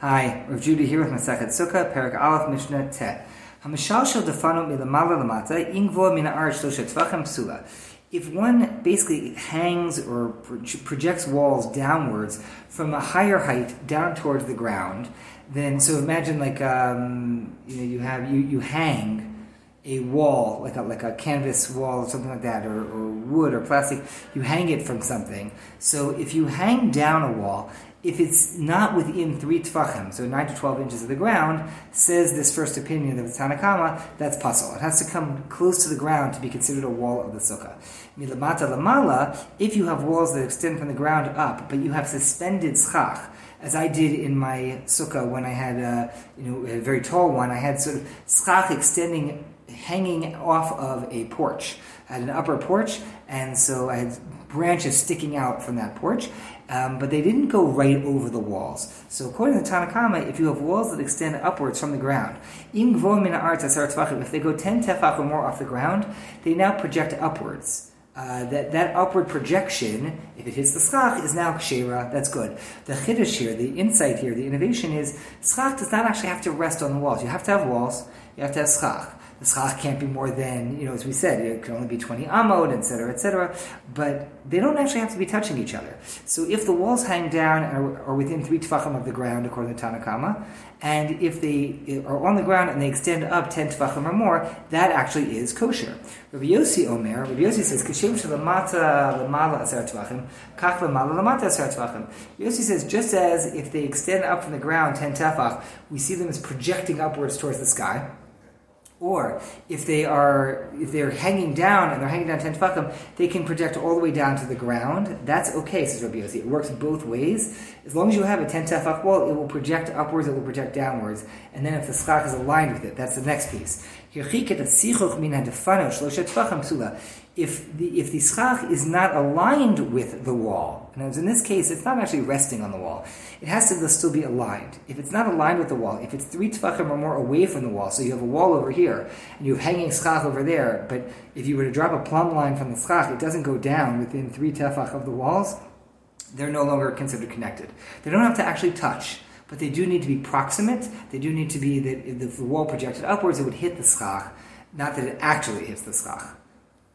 Hi, Rav Judah here with Masachet Sukkah, Perak Aleph Mishnah Tet. Hamishal defano milamala lamata ingvo min ha'aretz shlosha tvachim psula. If one basically hangs or projects walls downwards from a higher height down towards the ground, then so imagine like um, you know you have you you hang a wall, like a, like a canvas wall or something like that, or, or wood or plastic, you hang it from something. So if you hang down a wall, if it's not within three tfachim, so 9 to 12 inches of the ground, says this first opinion of the Tanakama, that's pasul. It has to come close to the ground to be considered a wall of the sukkah. Milamata lamala, if you have walls that extend from the ground up, but you have suspended schach, as I did in my sukkah when I had a, you know, a very tall one, I had sort of schach extending hanging off of a porch. I had an upper porch, and so I had branches sticking out from that porch, um, but they didn't go right over the walls. So according to the Tanakama, if you have walls that extend upwards from the ground, if they go 10 tefach or more off the ground, they now project upwards. Uh, that, that upward projection, if it hits the schach, is now kshera, that's good. The chiddush here, the insight here, the innovation is, schach does not actually have to rest on the walls. You have to have walls, you have to have schach the schach can't be more than, you know, as we said, it can only be 20 amod, etc., etc., but they don't actually have to be touching each other. So if the walls hang down and are, within three tefachim of the ground, according to Tanakama, and if they eh, are on the ground and they extend up 10 tefachim or more, that actually is kosher. Rabbi Yossi Omer, Rabbi Yossi says, Kashem shalamata lamala aser tefachim, kach lamala lamata aser tefachim. Yossi says, just as if they extend up from the ground 10 tefach, we see them as projecting upwards towards the sky, or if they are if they're hanging down and they're hanging down ten tefachim, they can project all the way down to the ground. That's okay, says Rabbi Yossi. It works both ways. As long as you have a ten tefach wall, it will project upwards, it will project downwards, and then if the schach is aligned with it, that's the next piece if the if the schach is not aligned with the wall, and in this case, it's not actually resting on the wall. It has to still be aligned. If it's not aligned with the wall, if it's three tefachim or more away from the wall, so you have a wall over here and you have hanging schach over there, but if you were to drop a plumb line from the schach, it doesn't go down within three tefach of the walls. They're no longer considered connected. They don't have to actually touch but they do need to be proximate. They do need to be that if the wall projected upwards, it would hit the schach, not that it actually hits the schach.